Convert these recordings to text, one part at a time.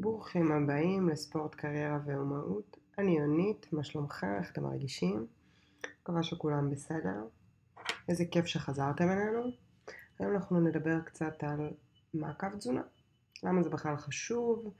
ברוכים הבאים לספורט קריירה ואומנות. אני יונית, מה שלומכם? איך אתם מרגישים? מקווה שכולם בסדר. איזה כיף שחזרתם אלינו. היום אנחנו נדבר קצת על מעקב תזונה. למה זה בכלל חשוב?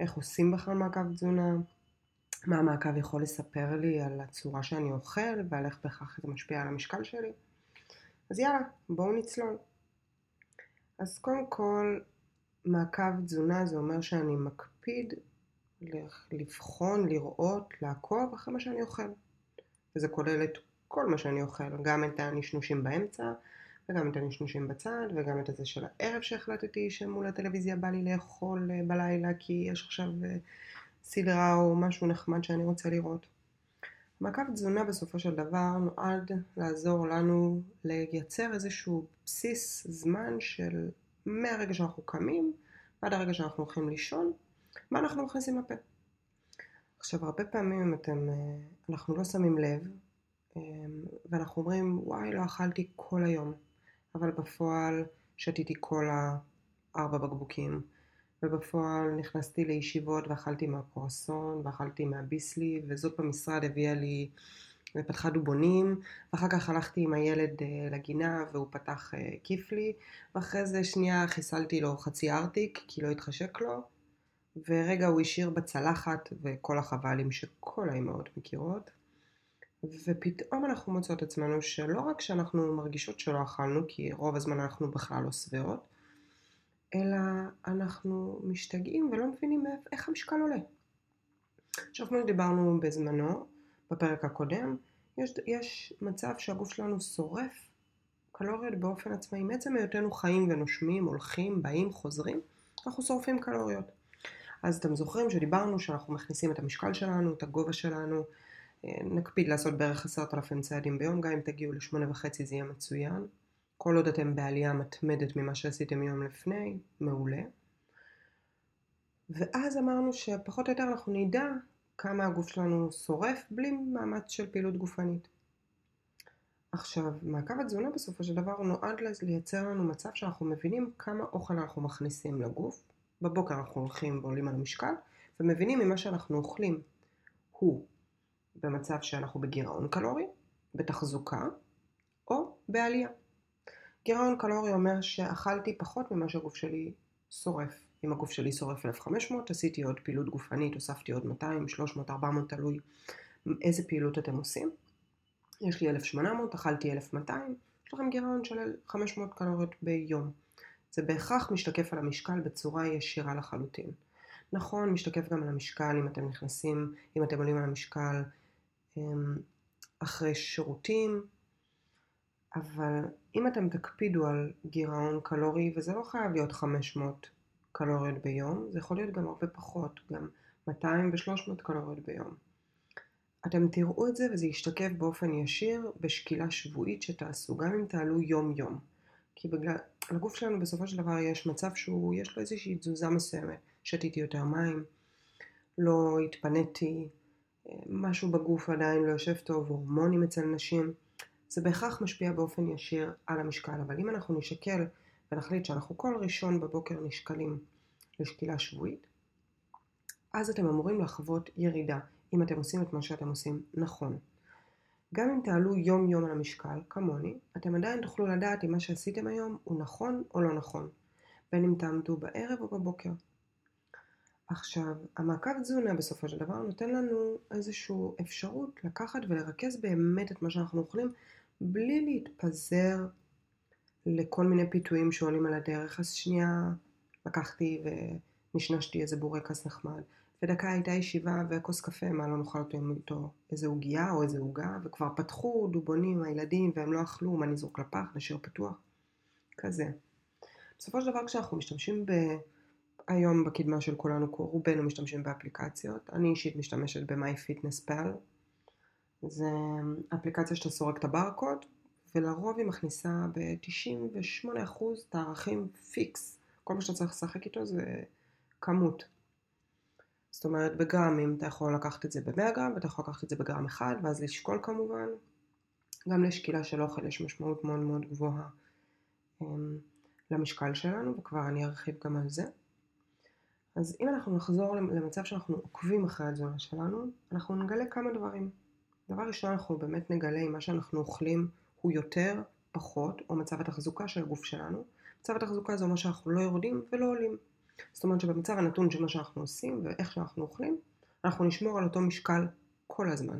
איך עושים בכלל מעקב תזונה? מה המעקב יכול לספר לי על הצורה שאני אוכל ועל איך בכך זה משפיע על המשקל שלי? אז יאללה, בואו נצלול. אז קודם כל, מעקב תזונה זה אומר שאני מקפיד לבחון, לראות, לעקוב אחרי מה שאני אוכל. וזה כולל את כל מה שאני אוכל, גם את הנשנושים באמצע, וגם את הנשנושים בצד, וגם את הזה של הערב שהחלטתי שמול הטלוויזיה בא לי לאכול אה, בלילה כי יש עכשיו אה, סדרה או משהו נחמד שאני רוצה לראות. מעקב תזונה בסופו של דבר נועד לעזור לנו לייצר איזשהו בסיס זמן של מהרגע שאנחנו קמים ועד הרגע שאנחנו הולכים לישון, מה אנחנו מכניסים לפה. עכשיו, הרבה פעמים אתם, אה, אנחנו לא שמים לב, אה, ואנחנו אומרים, וואי, לא אכלתי כל היום, אבל בפועל שתיתי כל הארבע בקבוקים, ובפועל נכנסתי לישיבות ואכלתי מהקורסון, ואכלתי מהביסלי, וזאת במשרד הביאה לי ופתחה דובונים, ואחר כך הלכתי עם הילד uh, לגינה והוא פתח uh, כיף לי, ואחרי זה שנייה חיסלתי לו חצי ארטיק כי לא התחשק לו, ורגע הוא השאיר בצלחת וכל החבלים שכל האימהות מכירות, ופתאום אנחנו מוצאות עצמנו שלא רק שאנחנו מרגישות שלא אכלנו, כי רוב הזמן אנחנו בכלל לא שבעות, אלא אנחנו משתגעים ולא מבינים איך המשקל עולה. עכשיו כמו שדיברנו בזמנו, בפרק הקודם, יש, יש מצב שהגוף שלנו שורף קלוריות באופן עצמאי. מעצם היותנו חיים ונושמים, הולכים, באים, חוזרים, אנחנו שורפים קלוריות. אז אתם זוכרים שדיברנו שאנחנו מכניסים את המשקל שלנו, את הגובה שלנו, אה, נקפיד לעשות בערך עשרת אלפים צעדים ביום, גם אם תגיעו לשמונה וחצי זה יהיה מצוין. כל עוד אתם בעלייה מתמדת ממה שעשיתם יום לפני, מעולה. ואז אמרנו שפחות או יותר אנחנו נדע כמה הגוף שלנו שורף בלי מאמץ של פעילות גופנית. עכשיו, מעקב התזונה בסופו של דבר נועד לייצר לנו מצב שאנחנו מבינים כמה אוכל אנחנו מכניסים לגוף. בבוקר אנחנו הולכים ועולים על המשקל, ומבינים ממה שאנחנו אוכלים הוא במצב שאנחנו בגירעון קלורי, בתחזוקה, או בעלייה. גירעון קלורי אומר שאכלתי פחות ממה שהגוף שלי שורף. אם הגוף שלי שורף 1500, עשיתי עוד פעילות גופנית, הוספתי עוד 200, 300, 400, תלוי איזה פעילות אתם עושים. יש לי 1800, אכלתי 1200, יש לכם גירעון של 500 קלוריות ביום. זה בהכרח משתקף על המשקל בצורה ישירה לחלוטין. נכון, משתקף גם על המשקל אם אתם נכנסים, אם אתם עולים על המשקל אמ, אחרי שירותים, אבל אם אתם תקפידו על גירעון קלורי, וזה לא חייב להיות 500 קלוריות ביום, זה יכול להיות גם הרבה פחות, גם 200 ו-300 קלוריות ביום. אתם תראו את זה וזה ישתקף באופן ישיר בשקילה שבועית שתעשו, גם אם תעלו יום-יום. כי בגלל, לגוף שלנו בסופו של דבר יש מצב שהוא, יש לו איזושהי תזוזה מסוימת. שתיתי יותר מים, לא התפניתי, משהו בגוף עדיין לא יושב טוב, הורמונים אצל נשים. זה בהכרח משפיע באופן ישיר על המשקל, אבל אם אנחנו נשקל ונחליט שאנחנו כל ראשון בבוקר נשקלים לשקילה שבועית, אז אתם אמורים לחוות ירידה, אם אתם עושים את מה שאתם עושים נכון. גם אם תעלו יום יום על המשקל, כמוני, אתם עדיין תוכלו לדעת אם מה שעשיתם היום הוא נכון או לא נכון, בין אם תעמדו בערב או בבוקר. עכשיו, המעקב תזונה בסופו של דבר נותן לנו איזושהי אפשרות לקחת ולרכז באמת את מה שאנחנו אוכלים בלי להתפזר לכל מיני פיתויים שעולים על הדרך. אז שנייה לקחתי ונשנשתי איזה בורקס נחמד. ודקה הייתה ישיבה וכוס קפה, מה לא נאכל אותו איתו איזה עוגייה או איזה עוגה, וכבר פתחו דובונים הילדים והם לא אכלו, מה נזרוק לפח, נשאיר פתוח. כזה. בסופו של דבר כשאנחנו משתמשים ב... היום בקדמה של כולנו, רובנו משתמשים באפליקציות. אני אישית משתמשת ב-MyFitnessPal. זה אפליקציה שאתה סורק את הברקוד, ולרוב היא מכניסה ב-98% את הערכים פיקס. כל מה שאתה צריך לשחק איתו זה כמות. זאת אומרת בגרמים אתה יכול לקחת את זה ב-100 גרם ואתה יכול לקחת את זה בגרם אחד ואז לשקול כמובן. גם לשקילה של אוכל יש משמעות מאוד מאוד גבוהה um, למשקל שלנו וכבר אני ארחיב גם על זה. אז אם אנחנו נחזור למצב שאנחנו עוקבים אחרי התזונה שלנו, אנחנו נגלה כמה דברים. דבר ראשון, אנחנו באמת נגלה אם מה שאנחנו אוכלים הוא יותר, פחות, או מצב התחזוקה של הגוף שלנו. מצב התחזוקה זה אומר שאנחנו לא יורדים ולא עולים. זאת אומרת שבמצב הנתון של מה שאנחנו עושים ואיך שאנחנו אוכלים, אנחנו נשמור על אותו משקל כל הזמן.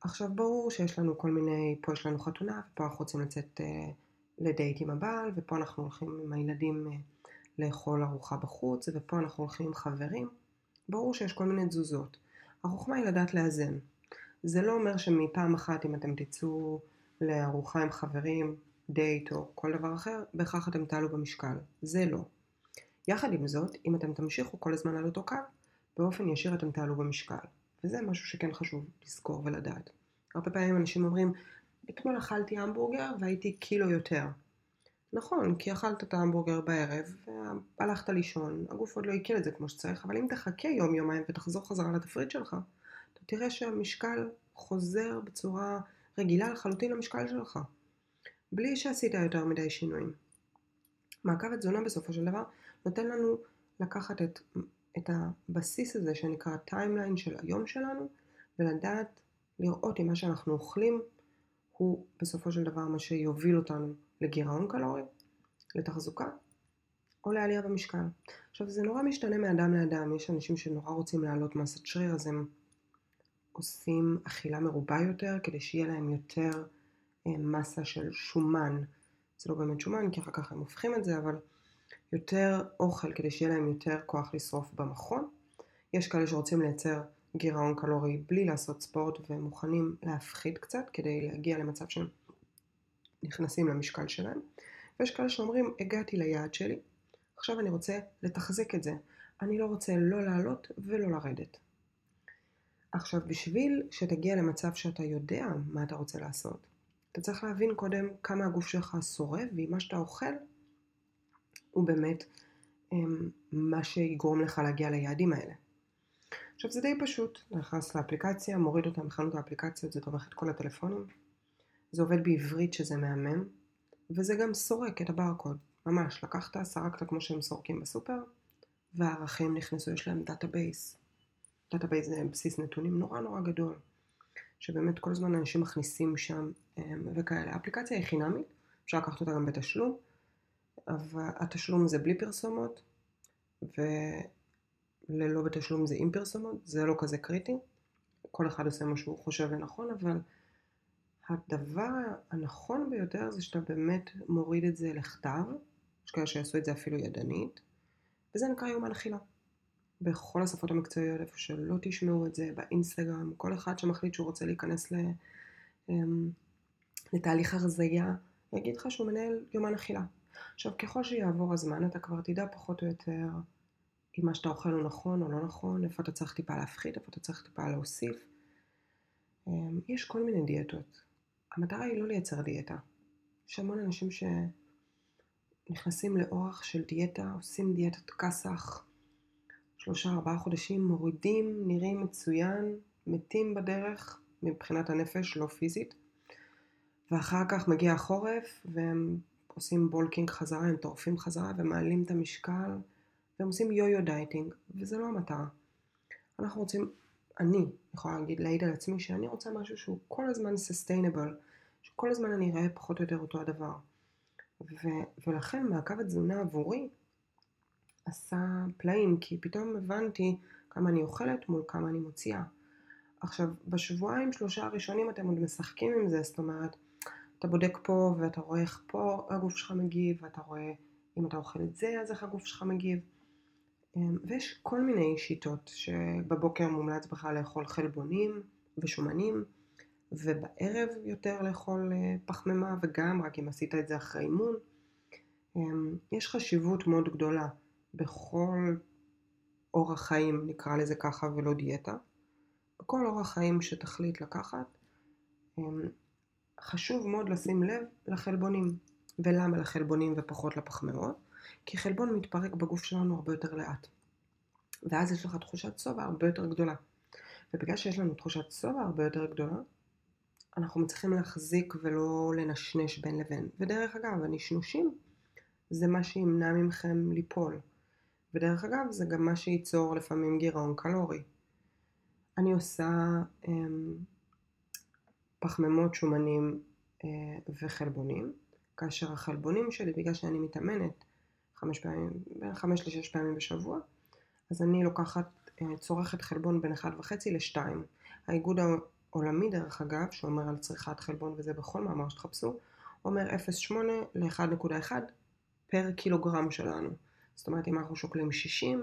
עכשיו ברור שיש לנו כל מיני, פה יש לנו חתונה, ופה אנחנו רוצים לצאת אה, לדייט עם הבעל, ופה אנחנו הולכים עם הילדים אה, לאכול ארוחה בחוץ, ופה אנחנו הולכים עם חברים. ברור שיש כל מיני תזוזות. החוכמה היא לדעת לאזן. זה לא אומר שמפעם אחת אם אתם תצאו לארוחה עם חברים, דייט או כל דבר אחר, בהכרח אתם תעלו במשקל. זה לא. יחד עם זאת, אם אתם תמשיכו כל הזמן על אותו קו, באופן ישיר אתם תעלו במשקל. וזה משהו שכן חשוב לזכור ולדעת. הרבה פעמים אנשים אומרים, אתמול אכלתי המבורגר והייתי קילו יותר. נכון, כי אכלת את ההמבורגר בערב, והלכת לישון, הגוף עוד לא עיכל את זה כמו שצריך, אבל אם תחכה יום יומיים ותחזור חזרה לתפריט שלך, תראה שהמשקל חוזר בצורה רגילה לחלוטין למשקל שלך, בלי שעשית יותר מדי שינויים. מעקב התזונה בסופו של דבר נותן לנו לקחת את, את הבסיס הזה שנקרא timeline של היום שלנו, ולדעת לראות אם מה שאנחנו אוכלים הוא בסופו של דבר מה שיוביל אותנו לגירעון קלורי, לתחזוקה או לעלייה במשקל. עכשיו זה נורא משתנה מאדם לאדם, יש אנשים שנורא רוצים להעלות מסת שריר אז הם עושים אכילה מרובה יותר כדי שיהיה להם יותר אה, מסה של שומן. זה לא באמת שומן כי אחר כך הם הופכים את זה אבל יותר אוכל כדי שיהיה להם יותר כוח לשרוף במכון. יש כאלה שרוצים לייצר גירעון קלורי בלי לעשות ספורט והם מוכנים להפחית קצת כדי להגיע למצב שהם נכנסים למשקל שלהם. ויש כאלה שאומרים, הגעתי ליעד שלי, עכשיו אני רוצה לתחזק את זה. אני לא רוצה לא לעלות ולא לרדת. עכשיו, בשביל שתגיע למצב שאתה יודע מה אתה רוצה לעשות, אתה צריך להבין קודם כמה הגוף שלך שורף, ואם מה שאתה אוכל הוא באמת הם, מה שיגרום לך להגיע ליעדים האלה. עכשיו זה די פשוט, נכנס לאפליקציה, מוריד אותה מחנות האפליקציות, זה תומך את כל הטלפונים, זה עובד בעברית שזה מהמם, וזה גם סורק את הברקוד, ממש, לקחת, סרקת כמו שהם סורקים בסופר, והערכים נכנסו, יש להם database. database זה בסיס נתונים נורא נורא גדול, שבאמת כל הזמן אנשים מכניסים שם וכאלה. האפליקציה היא חינמית, אפשר לקחת אותה גם בתשלום, אבל התשלום זה בלי פרסומות, וללא בתשלום זה עם פרסומות, זה לא כזה קריטי. כל אחד עושה מה שהוא חושב לנכון, אבל הדבר הנכון ביותר זה שאתה באמת מוריד את זה לכתב, יש כאלה שיעשו את זה אפילו ידנית, וזה נקרא יומן אכילה. בכל השפות המקצועיות, איפה שלא תשמעו את זה, באינסטגרם, כל אחד שמחליט שהוא רוצה להיכנס ל, אמ, לתהליך הרזייה, יגיד לך שהוא מנהל יומן אכילה. עכשיו, ככל שיעבור הזמן, אתה כבר תדע פחות או יותר אם מה שאתה אוכל הוא נכון או לא נכון, איפה אתה צריך טיפה להפחית, איפה אתה צריך טיפה להוסיף. אמ, יש כל מיני דיאטות. המטרה היא לא לייצר דיאטה. יש המון אנשים שנכנסים לאורח של דיאטה, עושים דיאטת כסח, שלושה ארבעה חודשים, מורידים, נראים מצוין, מתים בדרך מבחינת הנפש, לא פיזית. ואחר כך מגיע החורף, והם עושים bulking חזרה, הם טורפים חזרה ומעלים את המשקל, והם עושים yo-yo dieting, וזה לא המטרה. אנחנו רוצים, אני יכולה להגיד, להעיד על עצמי שאני רוצה משהו שהוא כל הזמן sustainable, שכל הזמן אני אראה פחות או יותר אותו הדבר. ו- ולכן מעקב התזונה עבורי עשה פלאים, כי פתאום הבנתי כמה אני אוכלת מול כמה אני מוציאה. עכשיו, בשבועיים שלושה הראשונים אתם עוד משחקים עם זה, זאת אומרת, אתה בודק פה ואתה רואה איך פה הגוף שלך מגיב, ואתה רואה אם אתה אוכל את זה, אז איך הגוף שלך מגיב. אמ, ויש כל מיני שיטות שבבוקר מומלץ בכלל לאכול חלבונים ושומנים, ובערב יותר לאכול אה, פחמימה, וגם רק אם עשית את זה אחרי אימון. אמ, יש חשיבות מאוד גדולה בכל אורח חיים, נקרא לזה ככה, ולא דיאטה. בכל אורח חיים שתחליט לקחת, אמ, חשוב מאוד לשים לב לחלבונים. ולמה לחלבונים ופחות לפחמימות? כי חלבון מתפרק בגוף שלנו הרבה יותר לאט. ואז יש לך תחושת שובע הרבה יותר גדולה. ובגלל שיש לנו תחושת שובע הרבה יותר גדולה, אנחנו מצליחים להחזיק ולא לנשנש בין לבין. ודרך אגב, הנשנושים זה מה שימנע ממכם ליפול. ודרך אגב, זה גם מה שייצור לפעמים גירעון קלורי. אני עושה אמ, פחמימות, שומנים אה, וחלבונים, כאשר החלבונים שלי, בגלל שאני מתאמנת חמש פעמים, בין חמש לשש פעמים בשבוע, אז אני לוקחת, אה, צורכת חלבון בין אחד וחצי לשתיים. האיגוד העולמי דרך אגב, שאומר על צריכת חלבון וזה בכל מאמר שתחפשו, אומר 0.8 ל-1.1 פר קילוגרם שלנו. זאת אומרת אם אנחנו שוקלים 60,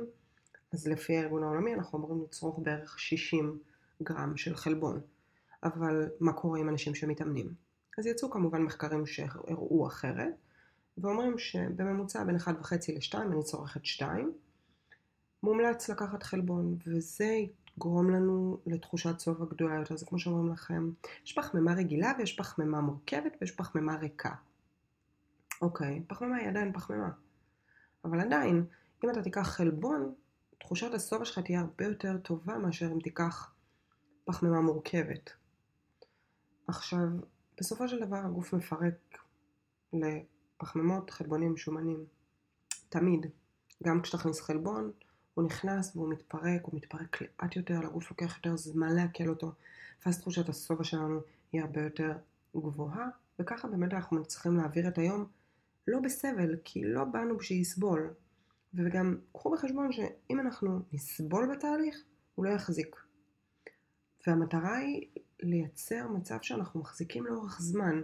אז לפי הארגון העולמי אנחנו אמורים לצרוך בערך 60 גרם של חלבון. אבל מה קורה עם אנשים שמתאמנים? אז יצאו כמובן מחקרים שהראו אחרת, ואומרים שבממוצע בין 1.5 ל-2 אני צורכת 2, מומלץ לקחת חלבון, וזה יגרום לנו לתחושת שובע גדולה יותר. זה כמו שאומרים לכם, יש פחמימה רגילה ויש פחמימה מורכבת ויש פחמימה ריקה. אוקיי, פחמימה היא עדיין פחמימה. אבל עדיין, אם אתה תיקח חלבון, תחושת השובע שלך תהיה הרבה יותר טובה מאשר אם תיקח פחמימה מורכבת. עכשיו, בסופו של דבר הגוף מפרק לפחמימות, חלבונים, שומנים. תמיד. גם כשתכניס חלבון, הוא נכנס והוא מתפרק, הוא מתפרק לאט יותר, לגוף לוקח יותר זמן לעכל אותו, ואז תחושת השובע שלנו היא הרבה יותר גבוהה, וככה באמת אנחנו צריכים להעביר את היום לא בסבל, כי לא באנו בשביל לסבול. וגם קחו בחשבון שאם אנחנו נסבול בתהליך, הוא לא יחזיק. והמטרה היא לייצר מצב שאנחנו מחזיקים לאורך זמן,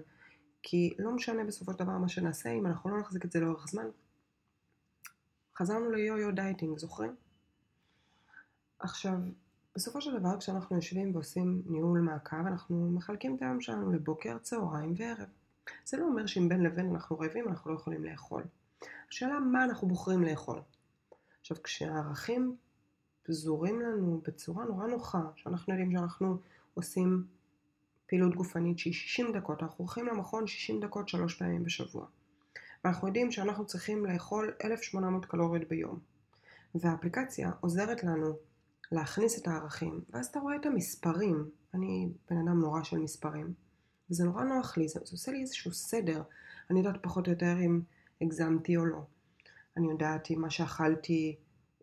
כי לא משנה בסופו של דבר מה שנעשה, אם אנחנו לא נחזיק את זה לאורך זמן, חזרנו ל yo-yo dieting, זוכרים? עכשיו, בסופו של דבר כשאנחנו יושבים ועושים ניהול מעקב, אנחנו מחלקים את היום שלנו לבוקר, צהריים וערב. זה לא אומר שאם בין לבין אנחנו רעבים, אנחנו לא יכולים לאכול. השאלה מה אנחנו בוחרים לאכול. עכשיו, כשהערכים פזורים לנו בצורה נורא נוחה, שאנחנו יודעים שאנחנו עושים פעילות גופנית שהיא 60 דקות, אנחנו הולכים למכון 60 דקות שלוש פעמים בשבוע. ואנחנו יודעים שאנחנו צריכים לאכול 1,800 קלוריות ביום. והאפליקציה עוזרת לנו להכניס את הערכים, ואז אתה רואה את המספרים. אני בן אדם נורא של מספרים, וזה נורא נוח לי, זה, זה עושה לי איזשהו סדר. אני יודעת פחות או יותר אם הגזמתי או לא. אני יודעת אם מה שאכלתי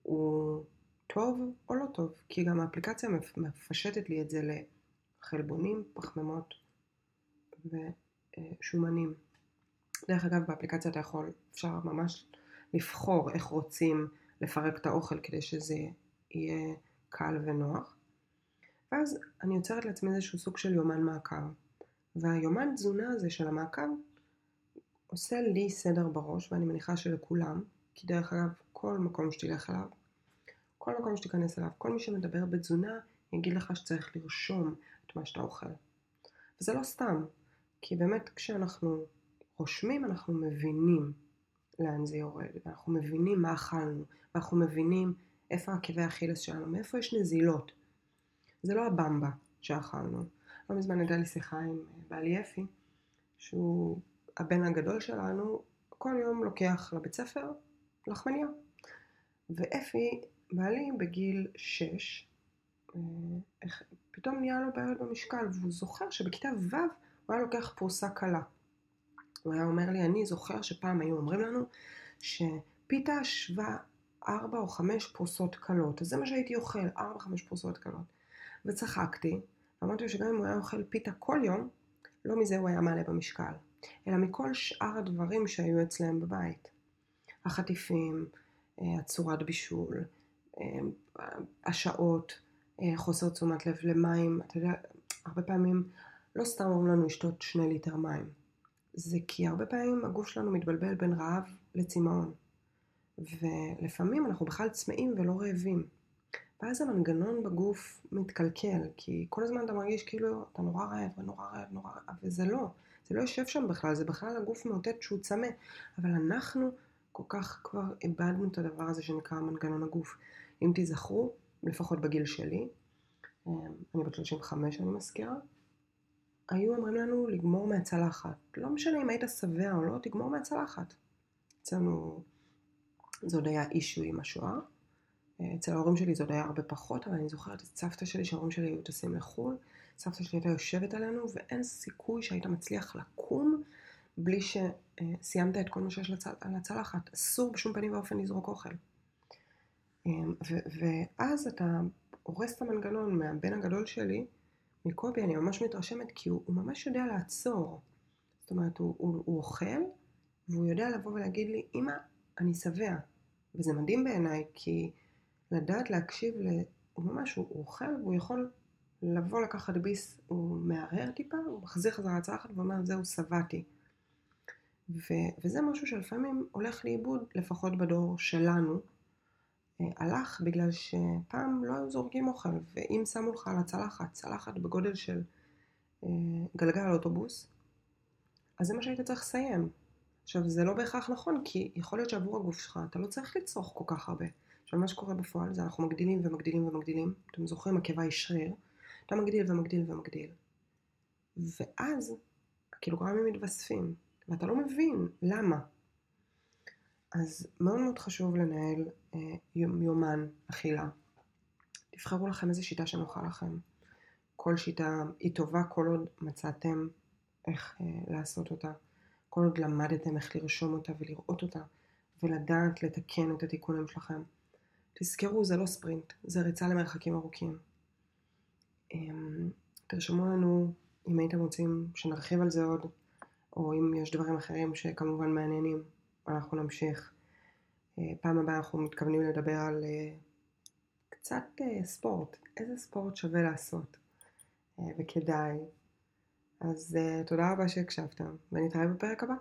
הוא טוב או לא טוב, כי גם האפליקציה מפשטת לי את זה לחלבונים, פחמימות ושומנים. דרך אגב, באפליקציה אתה יכול, אפשר ממש לבחור איך רוצים לפרק את האוכל כדי שזה יהיה קל ונוח. ואז אני יוצרת לעצמי איזשהו סוג של יומן מעקב. והיומן תזונה הזה של המעקב עושה לי סדר בראש, ואני מניחה שלכולם, כי דרך אגב, כל מקום שתלך אליו, כל מקום שתיכנס אליו, כל מי שמדבר בתזונה יגיד לך שצריך לרשום את מה שאתה אוכל. וזה לא סתם, כי באמת כשאנחנו רושמים אנחנו מבינים לאן זה יורד, ואנחנו מבינים מה אכלנו, ואנחנו מבינים איפה עקבי אכילס שלנו, מאיפה יש נזילות. זה לא הבמבה שאכלנו. לא מזמן הייתה לי שיחה עם בעלי אפי, שהוא הבן הגדול שלנו, כל יום לוקח לבית ספר לחמניה. ואפי, בעלי בגיל 6, אה, פתאום נהיה לו בעיות במשקל, והוא זוכר שבכיתה ו' הוא היה לוקח פרוסה קלה. הוא היה אומר לי, אני זוכר שפעם היו אומרים לנו שפיתה שווה ארבע או חמש פרוסות קלות. אז זה מה שהייתי אוכל, ארבע חמש פרוסות קלות. וצחקתי, ואמרתי לו שגם אם הוא היה אוכל פיתה כל יום, לא מזה הוא היה מעלה במשקל, אלא מכל שאר הדברים שהיו אצלם בבית. החטיפים, אה, הצורת בישול, אה, השעות, אה, חוסר תשומת לב למים, אתה יודע, הרבה פעמים לא סתם אומרים לנו לשתות שני ליטר מים. זה כי הרבה פעמים הגוף שלנו מתבלבל בין רעב לצמאון. ולפעמים אנחנו בכלל צמאים ולא רעבים. ואז המנגנון בגוף מתקלקל, כי כל הזמן אתה מרגיש כאילו אתה נורא רעב ונורא רעב, נורא רעב, וזה לא. זה לא יושב שם בכלל, זה בכלל הגוף מאותת שהוא צמא. אבל אנחנו כל כך כבר איבדנו את הדבר הזה שנקרא מנגנון הגוף. אם תיזכרו, לפחות בגיל שלי, אמ, אני בת 35 אני מזכירה, היו אומרים לנו לגמור מהצלחת. לא משנה אם היית שבע או לא, תגמור מהצלחת. אצלנו זה עוד היה אישו עם השואה. אצל ההורים שלי זה עוד היה הרבה פחות, אבל אני זוכרת את סבתא שלי שההורים שלי היו טסים לחו"ל. סבתא שלי הייתה יושבת עלינו, ואין סיכוי שהיית מצליח לקום בלי שסיימת את כל מה שיש על הצלחת. אסור בשום פנים ואופן לזרוק אוכל. אמ, ואז אתה הורס את המנגנון מהבן הגדול שלי, מקובי, אני ממש מתרשמת, כי הוא, הוא ממש יודע לעצור. זאת אומרת, הוא, הוא, הוא אוכל, והוא יודע לבוא ולהגיד לי, אמא, אני שבע. וזה מדהים בעיניי, כי לדעת להקשיב, ל... הוא ממש, הוא, אוכל, והוא יכול לבוא לקחת ביס, הוא מערער טיפה, הוא מחזיר חזרה לצלחת ואומר, זהו, שבעתי. ו, וזה משהו שלפעמים הולך לאיבוד, לפחות בדור שלנו. אה, הלך בגלל שפעם לא היו זורקים אוכל, ואם שמו לך על הצלחת, צלחת בגודל של אה, גלגל אוטובוס, אז זה מה שהיית צריך לסיים. עכשיו, זה לא בהכרח נכון, כי יכול להיות שעבור הגוף שלך אתה לא צריך לצרוך כל כך הרבה. עכשיו, מה שקורה בפועל זה אנחנו מגדילים ומגדילים ומגדילים. אתם זוכרים, הקיבה היא שריר. אתה מגדיל ומגדיל ומגדיל. ואז הקילוגרמים מתווספים, ואתה לא מבין למה. אז מאוד מאוד חשוב לנהל אה, יומן אכילה. תבחרו לכם איזה שיטה שנוחה לכם. כל שיטה היא טובה כל עוד מצאתם איך אה, לעשות אותה. כל עוד למדתם איך לרשום אותה ולראות אותה, ולדעת לתקן את התיקונים שלכם. תזכרו, זה לא ספרינט, זה ריצה למרחקים ארוכים. אמ, תרשמו לנו אם הייתם רוצים שנרחיב על זה עוד, או אם יש דברים אחרים שכמובן מעניינים, אנחנו נמשיך. אה, פעם הבאה אנחנו מתכוונים לדבר על אה, קצת אה, ספורט, איזה ספורט שווה לעשות וכדאי. אז תודה רבה שהקשבתם, ונתראה בפרק הבא.